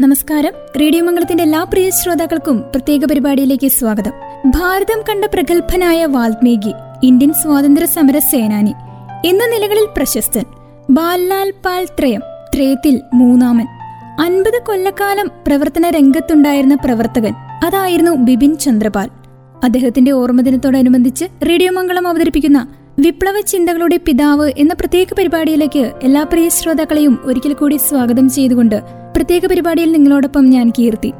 നമസ്കാരം. റേഡിയോ മംഗളത്തിന്റെ എല്ലാ പ്രിയ ശ്രോതാക്കൾക്കും പ്രത്യേക പരിപാടിയിലേക്ക് സ്വാഗതം. ഭാരതം കണ്ട പ്രഗത്ഭനായ വാൽമീകി ഇന്ത്യൻ സ്വാതന്ത്ര്യ സമര സേനാനി എന്ന നിലകളിൽ പ്രശസ്തൻ ബാലാൽ പാൽ ത്രയം ത്രയത്തിൽ മൂന്നാമൻ അൻപത് കൊല്ലക്കാലം പ്രവർത്തന രംഗത്തുണ്ടായിരുന്ന പ്രവർത്തകൻ അതായിരുന്നു ബിപിൻ ചന്ദ്രപാൽ. അദ്ദേഹത്തിന്റെ ഓർമ്മദിനത്തോടനുബന്ധിച്ച് റേഡിയോ മംഗളം അവതരിപ്പിക്കുന്ന വിപ്ലവ ചിന്തകളുടെ പിതാവ് എന്ന പ്രത്യേക പരിപാടിയിലേക്ക് എല്ലാ പ്രിയ ശ്രോതാക്കളെയും ഒരിക്കൽ കൂടി സ്വാഗതം ചെയ്തുകൊണ്ട് പ്രത്യേക പരിപാടിയിൽ നിങ്ങളോടൊപ്പം ഞാൻ കീർത്തി.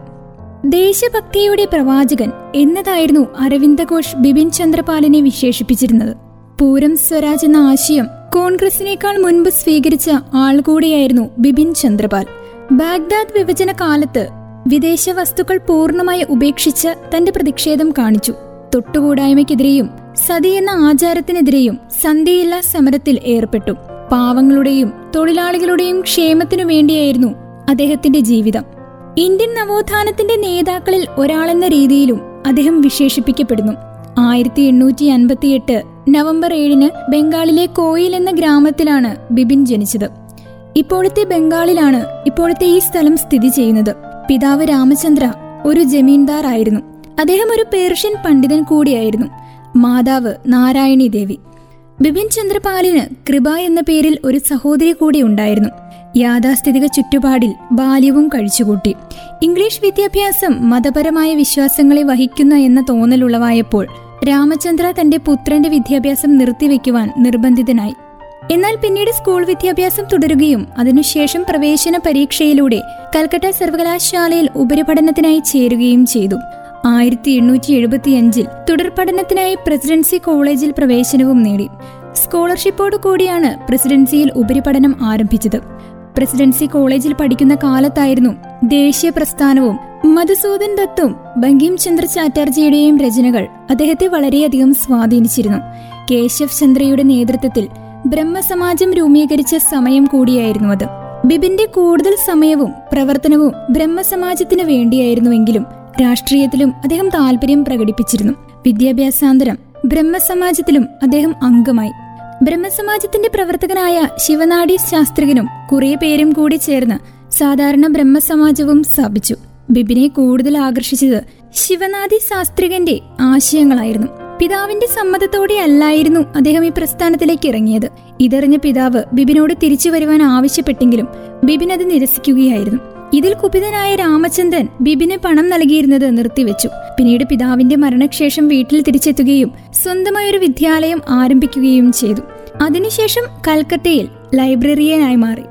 ദേശഭക്തിയുടെ പ്രവാചകൻ എന്നതായിരുന്നു അരവിന്ദ ഘോഷ് ബിപിൻ ചന്ദ്രപാലിനെ വിശേഷിപ്പിച്ചിരുന്നത്. പൂരം സ്വരാജ് എന്ന ആശയം കോൺഗ്രസിനേക്കാൾ മുൻപ് സ്വീകരിച്ച ആൾ കൂടിയായിരുന്നു ബിപിൻ ചന്ദ്രപാൽ. ബാഗ്ദാദ് വിഭജന കാലത്ത് വിദേശ വസ്തുക്കൾ പൂർണമായി ഉപേക്ഷിച്ച് തന്റെ പ്രതിഷേധം കാണിച്ചു. തൊട്ടുകൂടായ്മയ്ക്കെതിരെയും സതി എന്ന ആചാരത്തിനെതിരെയും സന്ധിയില്ലാ സമരത്തിൽ ഏർപ്പെട്ടു. പാവങ്ങളുടെയും തൊഴിലാളികളുടെയും ക്ഷേമത്തിനു വേണ്ടിയായിരുന്നു അദ്ദേഹത്തിന്റെ ജീവിതം. ഇന്ത്യൻ നവോത്ഥാനത്തിന്റെ നേതാക്കളിൽ ഒരാളെന്ന രീതിയിലും അദ്ദേഹം വിശേഷിപ്പിക്കപ്പെടുന്നു. ആയിരത്തി എണ്ണൂറ്റി അൻപത്തിയെട്ട് നവംബർ ഏഴിന് ബംഗാളിലെ കോയിൽ എന്ന ഗ്രാമത്തിലാണ് ബിബിൻ ജനിച്ചത്. ഇപ്പോഴത്തെ ബംഗാളിലാണ് ഇപ്പോഴത്തെ ഈ സ്ഥലം സ്ഥിതി ചെയ്യുന്നത്. പിതാവ് രാമചന്ദ്ര ഒരു ജമീന്ദാർ ആയിരുന്നു. അദ്ദേഹം ഒരു പേർഷ്യൻ പണ്ഡിതൻ കൂടിയായിരുന്നു. മാതാവ് നാരായണി ദേവി. ബിപിൻ ചന്ദ്രപാലിന് കൃപ എന്ന പേരിൽ ഒരു സഹോദരി കൂടി ഉണ്ടായിരുന്നു. യാഥാസ്ഥിതിക ചുറ്റുപാടിൽ ബാല്യവും കഴിച്ചുകൂട്ടി. ഇംഗ്ലീഷ് വിദ്യാഭ്യാസം മതപരമായ വിശ്വാസങ്ങളെ വഹിക്കുന്ന എന്ന തോന്നലുളവായപ്പോൾ രാമചന്ദ്ര തന്റെ പുത്രന്റെ വിദ്യാഭ്യാസം നിർത്തിവെക്കുവാൻ നിർബന്ധിതനായി. എന്നാൽ പിന്നീട് സ്കൂൾ വിദ്യാഭ്യാസം തുടരുകയും അതിനുശേഷം പ്രവേശന പരീക്ഷയിലൂടെ കൽക്കട്ട സർവകലാശാലയിൽ ഉപരിപഠനത്തിനായി ചേരുകയും ചെയ്തു. ആയിരത്തി എണ്ണൂറ്റി എഴുപത്തിയഞ്ചിൽ തുടർ പഠനത്തിനായി പ്രസിഡൻസി കോളേജിൽ പ്രവേശനവും നേടി. സ്കോളർഷിപ്പോടു കൂടിയാണ് പ്രസിഡൻസിയിൽ ഉപരിപഠനം ആരംഭിച്ചത്. പ്രസിഡൻസി കോളേജിൽ പഠിക്കുന്ന കാലത്തായിരുന്നു ദേശീയ പ്രസ്ഥാനവും മധുസൂദൻ ദത്തും ബങ്കിം ചന്ദ്ര ചാറ്റർജിയുടെയും രചനകൾ അദ്ദേഹത്തെ വളരെയധികം സ്വാധീനിച്ചിരുന്നു. കേശവ് ചന്ദ്രയുടെ നേതൃത്വത്തിൽ ബ്രഹ്മസമാജം രൂപീകരിച്ച സമയം കൂടിയായിരുന്നു അത്. ബിബിന്റെ കൂടുതൽ സമയവും പ്രവർത്തനവും ബ്രഹ്മസമാജത്തിനു വേണ്ടിയായിരുന്നുവെങ്കിലും രാഷ്ട്രീയത്തിലും അദ്ദേഹം താല്പര്യം പ്രകടിപ്പിച്ചിരുന്നു. വിദ്യാഭ്യാസാന്തരം ബ്രഹ്മസമാജത്തിലും അദ്ദേഹം അംഗമായി. ബ്രഹ്മസമാജത്തിന്റെ പ്രവർത്തകനായ ശിവനാടി ശാസ്ത്രികനും കുറെ പേരും കൂടി ചേർന്ന് സാധാരണ ബ്രഹ്മസമാജവും സ്ഥാപിച്ചു. ബിബിനെ കൂടുതൽ ആകർഷിച്ചത് ശിവനാദി ശാസ്ത്രികന്റെ ആശയങ്ങളായിരുന്നു. പിതാവിന്റെ സമ്മതത്തോടെ അല്ലായിരുന്നു അദ്ദേഹം ഈ പ്രസ്ഥാനത്തിലേക്ക് ഇറങ്ങിയത്. ഇതറിഞ്ഞ പിതാവ് ബിബിനോട് തിരിച്ചു വരുവാൻ ആവശ്യപ്പെട്ടെങ്കിലും ബിബിൻ അത് നിരസിക്കുകയായിരുന്നു. ഇതിൽ കുപിതനായ രാമചന്ദ്രൻ ബിബിന് പണം നൽകിയിരുന്നത് നിർത്തിവെച്ചു. പിന്നീട് പിതാവിന്റെ മരണശേഷം വീട്ടിൽ തിരിച്ചെത്തുകയും സ്വന്തമായൊരു വിദ്യാലയം ആരംഭിക്കുകയും ചെയ്തു. അതിനുശേഷം കൽക്കത്തയിൽ ലൈബ്രറിയനായി മാറി.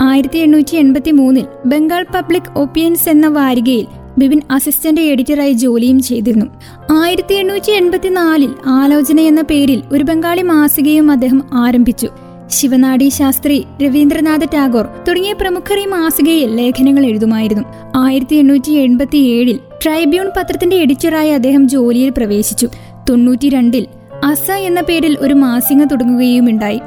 ആയിരത്തി എണ്ണൂറ്റി എൺപത്തി മൂന്നിൽ ബംഗാൾ പബ്ലിക് ഒപ്പീനിയൻസ് എന്ന വാരികയിൽ ബിബിൻ അസിസ്റ്റന്റ് എഡിറ്ററായി ജോലിയും ചെയ്തിരുന്നു. ആയിരത്തി എണ്ണൂറ്റി എൺപത്തിനാലിൽ ആലോചന എന്ന പേരിൽ ഒരു ബംഗാളി മാസികയും അദ്ദേഹം ആരംഭിച്ചു. ശിവനാടി ശാസ്ത്രി രവീന്ദ്രനാഥ ടാഗോർ തുടങ്ങിയ പ്രമുഖർ ഈ മാസികയിൽ ലേഖനങ്ങൾ എഴുതുമായിരുന്നു. ആയിരത്തി എണ്ണൂറ്റി എൺപത്തി ഏഴിൽ ട്രൈബ്യൂൺ പത്രത്തിന്റെ എഡിറ്ററായി അദ്ദേഹം ജോലിയിൽ പ്രവേശിച്ചു. തൊണ്ണൂറ്റി രണ്ടിൽ അസ എന്ന പേരിൽ ഒരു മാസിക തുടങ്ങുകയും ഉണ്ടായി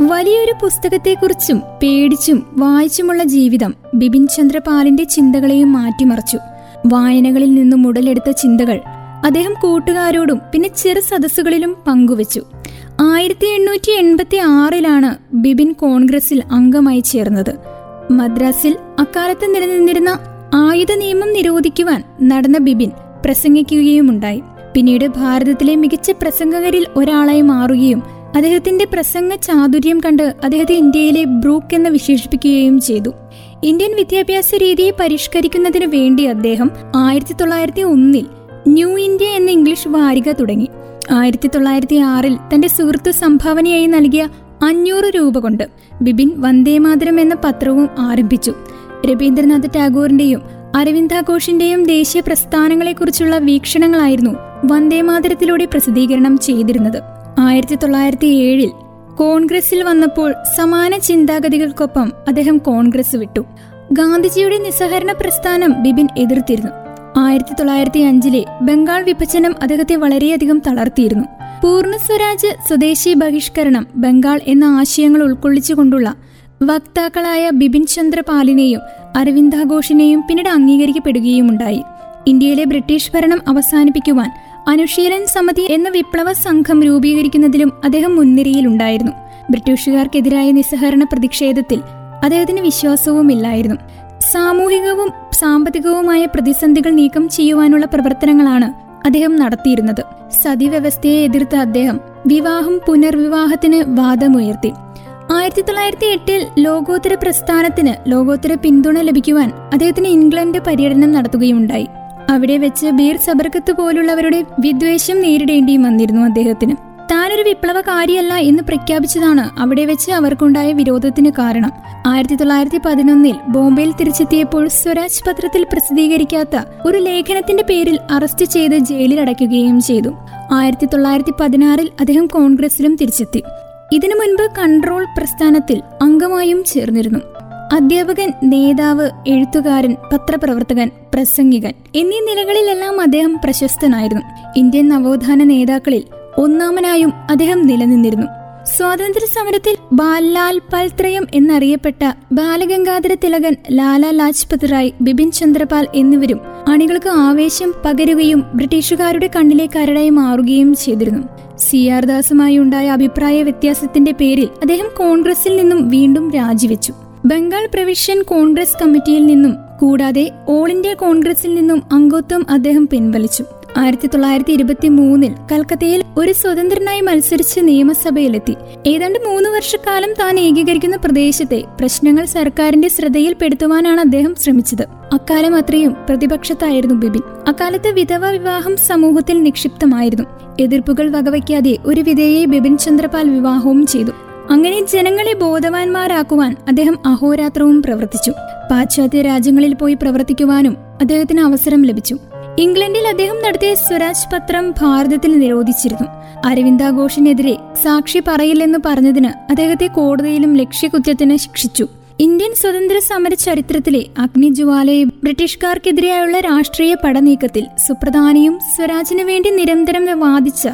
വലിയൊരു പുസ്തകത്തെക്കുറിച്ചും പേടിച്ചും വായിച്ചുമുള്ള ജീവിതം ബിപിൻ ചന്ദ്രപാലിന്റെ ചിന്തകളെയും മാറ്റിമറിച്ചു. വായനകളിൽ നിന്നും ഉടലെടുത്ത ചിന്തകൾ അദ്ദേഹം കൂട്ടുകാരോടും പിന്നെ ചെറു സദസ്സുകളിലും പങ്കുവച്ചു. ആയിരത്തി എണ്ണൂറ്റി എൺപത്തി ആറിലാണ് ബിബിൻ കോൺഗ്രസിൽ അംഗമായി ചേർന്നത്. മദ്രാസിൽ അക്കാലത്ത് നിലനിന്നിരുന്ന ആയുധ നിയമം നിരോധിക്കുവാൻ നടന്ന ബിബിൻ പ്രസംഗിക്കുകയുമുണ്ടായി. പിന്നീട് ഭാരതത്തിലെ മികച്ച പ്രസംഗകരിൽ ഒരാളായി മാറുകയും അദ്ദേഹത്തിന്റെ പ്രസംഗ ചാതുര്യം കണ്ട് അദ്ദേഹത്തെ ഇന്ത്യയിലെ ബ്രൂക്ക് എന്ന് വിശേഷിപ്പിക്കുകയും ചെയ്തു. ഇന്ത്യൻ വിദ്യാഭ്യാസ രീതിയെ പരിഷ്കരിക്കുന്നതിന് വേണ്ടി അദ്ദേഹം ആയിരത്തി തൊള്ളായിരത്തി ഒന്നിൽ ന്യൂ ഇന്ത്യ എന്ന ഇംഗ്ലീഷ് വാരിക തുടങ്ങി. ആയിരത്തി തൊള്ളായിരത്തി ആറിൽ തന്റെ സുഹൃത്ത് സംഭാവനയായി നൽകിയ അഞ്ഞൂറ് രൂപ കൊണ്ട് ബിപിൻ വന്ദേമാതരം എന്ന പത്രവും ആരംഭിച്ചു. രവീന്ദ്രനാഥ് ടാഗോറിന്റെയും അരവിന്ദാഘോഷിന്റെയും ദേശീയ പ്രസ്ഥാനങ്ങളെക്കുറിച്ചുള്ള വീക്ഷണങ്ങളായിരുന്നു വന്ദേമാതരത്തിലൂടെ പ്രസിദ്ധീകരണം ചെയ്തിരുന്നത്. ആയിരത്തി തൊള്ളായിരത്തി ഏഴിൽ കോൺഗ്രസിൽ വന്നപ്പോൾ സമാന ചിന്താഗതികൾക്കൊപ്പം അദ്ദേഹം കോൺഗ്രസ് വിട്ടു. ഗാന്ധിജിയുടെ നിസ്സഹരണ പ്രസ്ഥാനം ബിപിൻ എതിർത്തിരുന്നു. ആയിരത്തി തൊള്ളായിരത്തി അഞ്ചിലെ ബംഗാൾ വിഭജനം അദ്ദേഹത്തെ വളരെയധികം തളർത്തിയിരുന്നു. പൂർണ സ്വരാജ് സ്വദേശി ബഹിഷ്കരണം ബംഗാൾ എന്ന ആശയങ്ങൾ ഉൾക്കൊള്ളിച്ചുകൊണ്ടുള്ള വക്താക്കളായ ബിപിൻ ചന്ദ്ര പാലിനെയും അരവിന്ദാഘോഷിനെയും പിന്നീട് അംഗീകരിക്കപ്പെടുകയുമുണ്ടായി. ഇന്ത്യയിലെ ബ്രിട്ടീഷ് ഭരണം അവസാനിപ്പിക്കുവാൻ അനുശീലൻ സമിതി എന്ന വിപ്ലവ സംഘം രൂപീകരിക്കുന്നതിലും അദ്ദേഹം മുൻനിരയിലുണ്ടായിരുന്നു. ബ്രിട്ടീഷുകാർക്കെതിരായ നിസ്സഹരണ പ്രതിഷേധത്തിൽ അദ്ദേഹത്തിന് വിശ്വാസവുമില്ലായിരുന്നു. സാമൂഹികവും സാമ്പത്തികവുമായ പ്രതിസന്ധികൾ നീക്കം ചെയ്യുവാനുള്ള പ്രവർത്തനങ്ങളാണ് അദ്ദേഹം നടത്തിയിരുന്നത്. സതി വ്യവസ്ഥയെ എതിർത്ത അദ്ദേഹം വിവാഹം പുനർവിവാഹത്തിന് വാദമുയർത്തി. ആയിരത്തി തൊള്ളായിരത്തി എട്ടിൽ ലോകോത്തര പ്രസ്ഥാനത്തിന് ലോകോത്തര പിന്തുണ ലഭിക്കുവാൻ അദ്ദേഹത്തിന് ഇംഗ്ലണ്ട് പര്യടനം നടത്തുകയുണ്ടായി. അവിടെ വെച്ച് ബീർ സബർക്കത്ത് പോലുള്ളവരുടെ വിദ്വേഷം നേരിടേണ്ടിയും വന്നിരുന്നു അദ്ദേഹത്തിന്. വിപ്ലവകാരിയല്ല എന്ന് പ്രഖ്യാപിച്ചതാണ് അവിടെ വെച്ച് അവർക്കുണ്ടായ വിരോധത്തിന് കാരണം. ആയിരത്തി തൊള്ളായിരത്തി പതിനൊന്നിൽ ബോംബെയിൽ തിരിച്ചെത്തിയപ്പോൾ സ്വരാജ് പത്രത്തിൽ പ്രസിദ്ധീകരിക്കാത്ത ഒരു ലേഖനത്തിന്റെ പേരിൽ അറസ്റ്റ് ചെയ്ത് ജയിലിൽ അടയ്ക്കുകയും ചെയ്തു. ആയിരത്തി തൊള്ളായിരത്തി പതിനാറിൽ അദ്ദേഹം കോൺഗ്രസിലും തിരിച്ചെത്തി. ഇതിനു മുൻപ് കൺട്രോൾ പ്രസ്ഥാനത്തിൽ അംഗമായും ചേർന്നിരുന്നു. അധ്യാപകൻ നേതാവ് എഴുത്തുകാരൻ പത്രപ്രവർത്തകൻ പ്രസംഗികൻ എന്നീ നിലകളിലെല്ലാം അദ്ദേഹം പ്രശസ്തനായിരുന്നു. ഇന്ത്യൻ നവോത്ഥാന നേതാക്കളിൽ ഒന്നാമനായും അദ്ദേഹം നിലനിന്നിരുന്നു. സ്വാതന്ത്ര്യ സമരത്തിൽ ബാലാൽ പൽത്രയം എന്നറിയപ്പെട്ട ബാലഗംഗാധര തിലകൻ ലാലാ ലാജ്പത് റായ് ബിപിൻ ചന്ദ്രപാൽ എന്നിവരും അണികൾക്ക് ആവേശം പകരുകയും ബ്രിട്ടീഷുകാരുടെ കണ്ണിലെ കരടായി മാറുകയും ചെയ്തിരുന്നു. സി ആർ ദാസുമായി ഉണ്ടായ അഭിപ്രായ വ്യത്യാസത്തിന്റെ പേരിൽ അദ്ദേഹം കോൺഗ്രസിൽ നിന്നും വീണ്ടും രാജിവെച്ചു. ബംഗാൾ പ്രവിഷ്യൻ കോൺഗ്രസ് കമ്മിറ്റിയിൽ നിന്നും കൂടാതെ ഓൾ ഇന്ത്യ കോൺഗ്രസിൽ നിന്നും അംഗത്വം അദ്ദേഹം പിൻവലിച്ചു. ആയിരത്തി തൊള്ളായിരത്തി ഇരുപത്തി മൂന്നിൽ കൽക്കത്തയിൽ ഒരു സ്വതന്ത്രനായി മത്സരിച്ച് നിയമസഭയിലെത്തി. ഏതാണ്ട് മൂന്ന് വർഷക്കാലം താൻ ഏകീകരിക്കുന്ന പ്രദേശത്തെ പ്രശ്നങ്ങൾ സർക്കാരിന്റെ ശ്രദ്ധയിൽപ്പെടുത്തുവാനാണ് അദ്ദേഹം ശ്രമിച്ചത്. അക്കാലം അത്രയും പ്രതിപക്ഷത്തായിരുന്നു ബിബിൻ അക്കാലത്ത് വിധവ വിവാഹം സമൂഹത്തിൽ നിക്ഷിപ്തമായിരുന്നു. എതിർപ്പുകൾ വകവയ്ക്കാതെ ഒരു വിധേയെ ബിപിൻ ചന്ദ്രപാൽ വിവാഹവും ചെയ്തു. അങ്ങനെ ജനങ്ങളെ ബോധവാന്മാരാക്കുവാൻ അദ്ദേഹം അഹോരാത്രവും പ്രവർത്തിച്ചു. പാശ്ചാത്യ രാജ്യങ്ങളിൽ പോയി പ്രവർത്തിക്കുവാനും അദ്ദേഹത്തിന് അവസരം ലഭിച്ചു. ഇംഗ്ലണ്ടിൽ അദ്ദേഹം നടത്തിയ സ്വരാജ് പത്രം ഭാരതത്തിൽ നിരോധിച്ചിരുന്നു. അരവിന്ദ ഘോഷിനെതിരെ സാക്ഷി പറയില്ലെന്ന് പറഞ്ഞതിന് അദ്ദേഹത്തെ കോടതിയിലും ലക്ഷ്യകുറ്റത്തിന് ശിക്ഷിച്ചു. ഇന്ത്യൻ സ്വതന്ത്ര സമര ചരിത്രത്തിലെ അഗ്നിജ്വാലയെ ബ്രിട്ടീഷുകാർക്കെതിരെയുള്ള രാഷ്ട്രീയ പടനീക്കത്തിൽ സുപ്രധാനിയും സ്വരാജിനു വേണ്ടി നിരന്തരം വാദിച്ച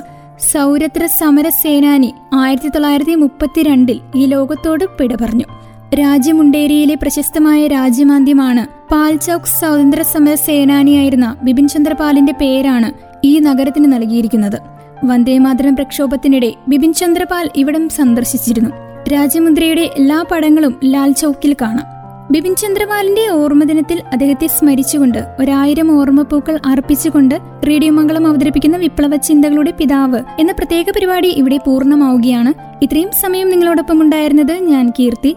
സൗരത്ര സമര സേനാനി ആയിരത്തി തൊള്ളായിരത്തി മുപ്പത്തിരണ്ടിൽ ഈ ലോകത്തോട് പിട പറഞ്ഞു രാജ്യമുണ്ടേരിയിലെ പ്രശസ്തമായ രാജ്യമാന്ദ്യമാണ്. പാൽചൌക്ക് സ്വാതന്ത്ര്യ സമര സേനാനിയായിരുന്ന ബിപിൻ ചന്ദ്രപാലിന്റെ പേരാണ് ഈ നഗരത്തിന് നൽകിയിരിക്കുന്നത്. വന്ദേമാതരം പ്രക്ഷോഭത്തിനിടെ ബിപിൻ ചന്ദ്രപാൽ ഇവിടം സന്ദർശിച്ചിരുന്നു. രാജമുദ്രയുടെ എല്ലാ പടങ്ങളും ലാൽ ചൌക്കിൽ കാണാം. ബിപിൻ ചന്ദ്രപാലിന്റെ ഓർമ്മദിനത്തിൽ അദ്ദേഹത്തെ സ്മരിച്ചുകൊണ്ട് ഒരായിരം ഓർമ്മപ്പൂക്കൾ അർപ്പിച്ചുകൊണ്ട് റേഡിയോ മംഗളം അവതരിപ്പിക്കുന്ന വിപ്ലവ ചിന്തകളുടെ പിതാവ് എന്ന പ്രത്യേക പരിപാടി ഇവിടെ പൂർണമാവുകയാണ്. ഇത്രയും സമയം നിങ്ങളോടൊപ്പം ഉണ്ടായിരുന്നത് ഞാൻ കീർത്തി.